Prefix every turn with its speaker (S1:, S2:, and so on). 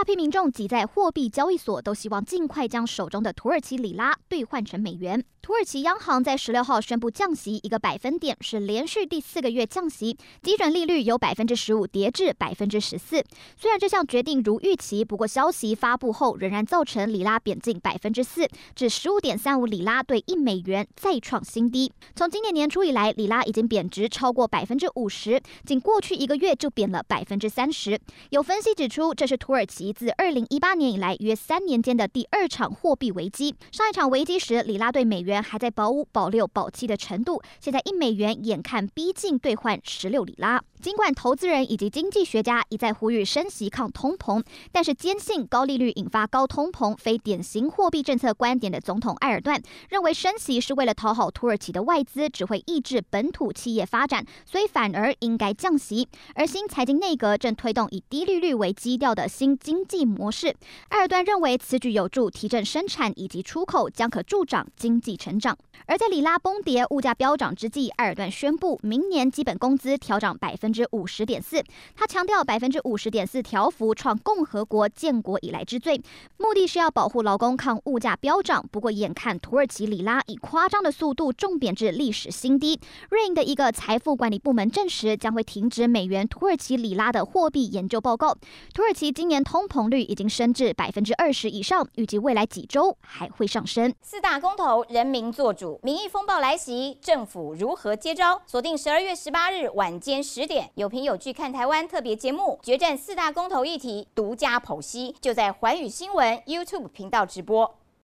S1: 大批民众挤在货币交易所，都希望尽快将手中的土耳其里拉兑换成美元。土耳其央行在十六号宣布降息一个百分点，是连续第四个月降息，基准利率由百分之十五跌至百分之十四。虽然这项决定如预期，不过消息发布后仍然造成里拉贬近百分之四，至十五点三五里拉兑一美元，再创新低。从今年年初以来，里拉已经贬值超过百分之五十，仅过去一个月就贬了百分之三十。有分析指出，这是土耳其自二零一八年以来约三年间的第二场货币危机。上一场危机时，里拉对美元还在保五、保六、保七的程度，现在一美元眼看逼近兑换十六里拉。尽管投资人以及经济学家一再呼吁升息抗通膨，但是坚信高利率引发高通膨非典型货币政策观点的总统埃尔段认为升息是为了讨好土耳其的外资，只会抑制本土企业发展，所以反而应该降息。而新财经内阁正推动以低利率为基调的新经济模式，埃尔段认为此举有助提振生产以及出口，将可助长经济成长。而在里拉崩跌、物价飙涨之际，埃尔段宣布明年基本工资调涨百分。之五十点四，他强调百分之五十点四调幅创共和国建国以来之最，目的是要保护劳工抗物价飙涨。不过，眼看土耳其里拉以夸张的速度重贬至历史新低，瑞银的一个财富管理部门证实将会停止美元土耳其里拉的货币研究报告。土耳其今年通膨率已经升至百分之二十以上，预计未来几周还会上升。
S2: 四大公投，人民做主，民意风暴来袭，政府如何接招？锁定十二月十八日晚间十点。有凭有据看台湾特别节目，决战四大公投议题，独家剖析，就在环宇新闻 YouTube 频道直播。